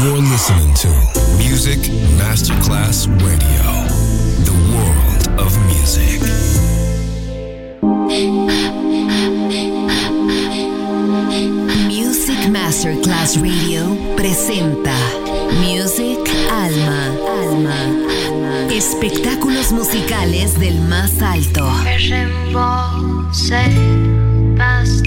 You're listening to Music Masterclass Radio, the world of music. Music Masterclass Radio presenta Music Alma, Alma, espectáculos musicales del más alto.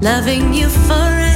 loving you forever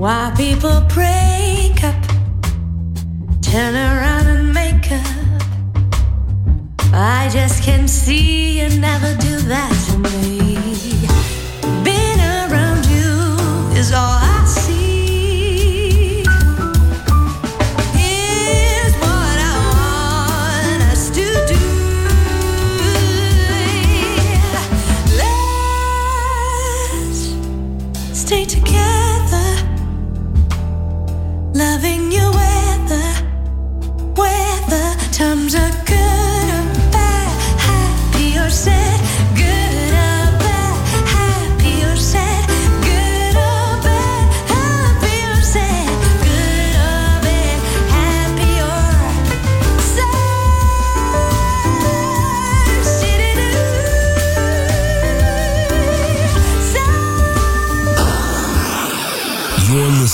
Why people break up, turn around and make up. I just can't see you never do that to me.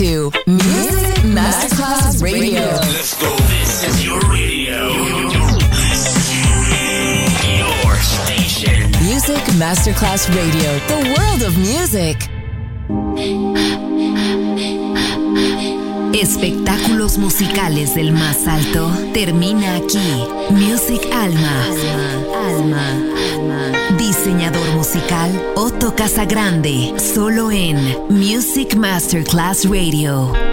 To Music Masterclass Radio. Let's go. This is your radio. Your station. Music Masterclass Radio, the world of music. Espectáculos musicales del más alto termina aquí. Music Alma. Alma. Alma. Diseñador musical Otto Casagrande. Solo en Music Masterclass Radio.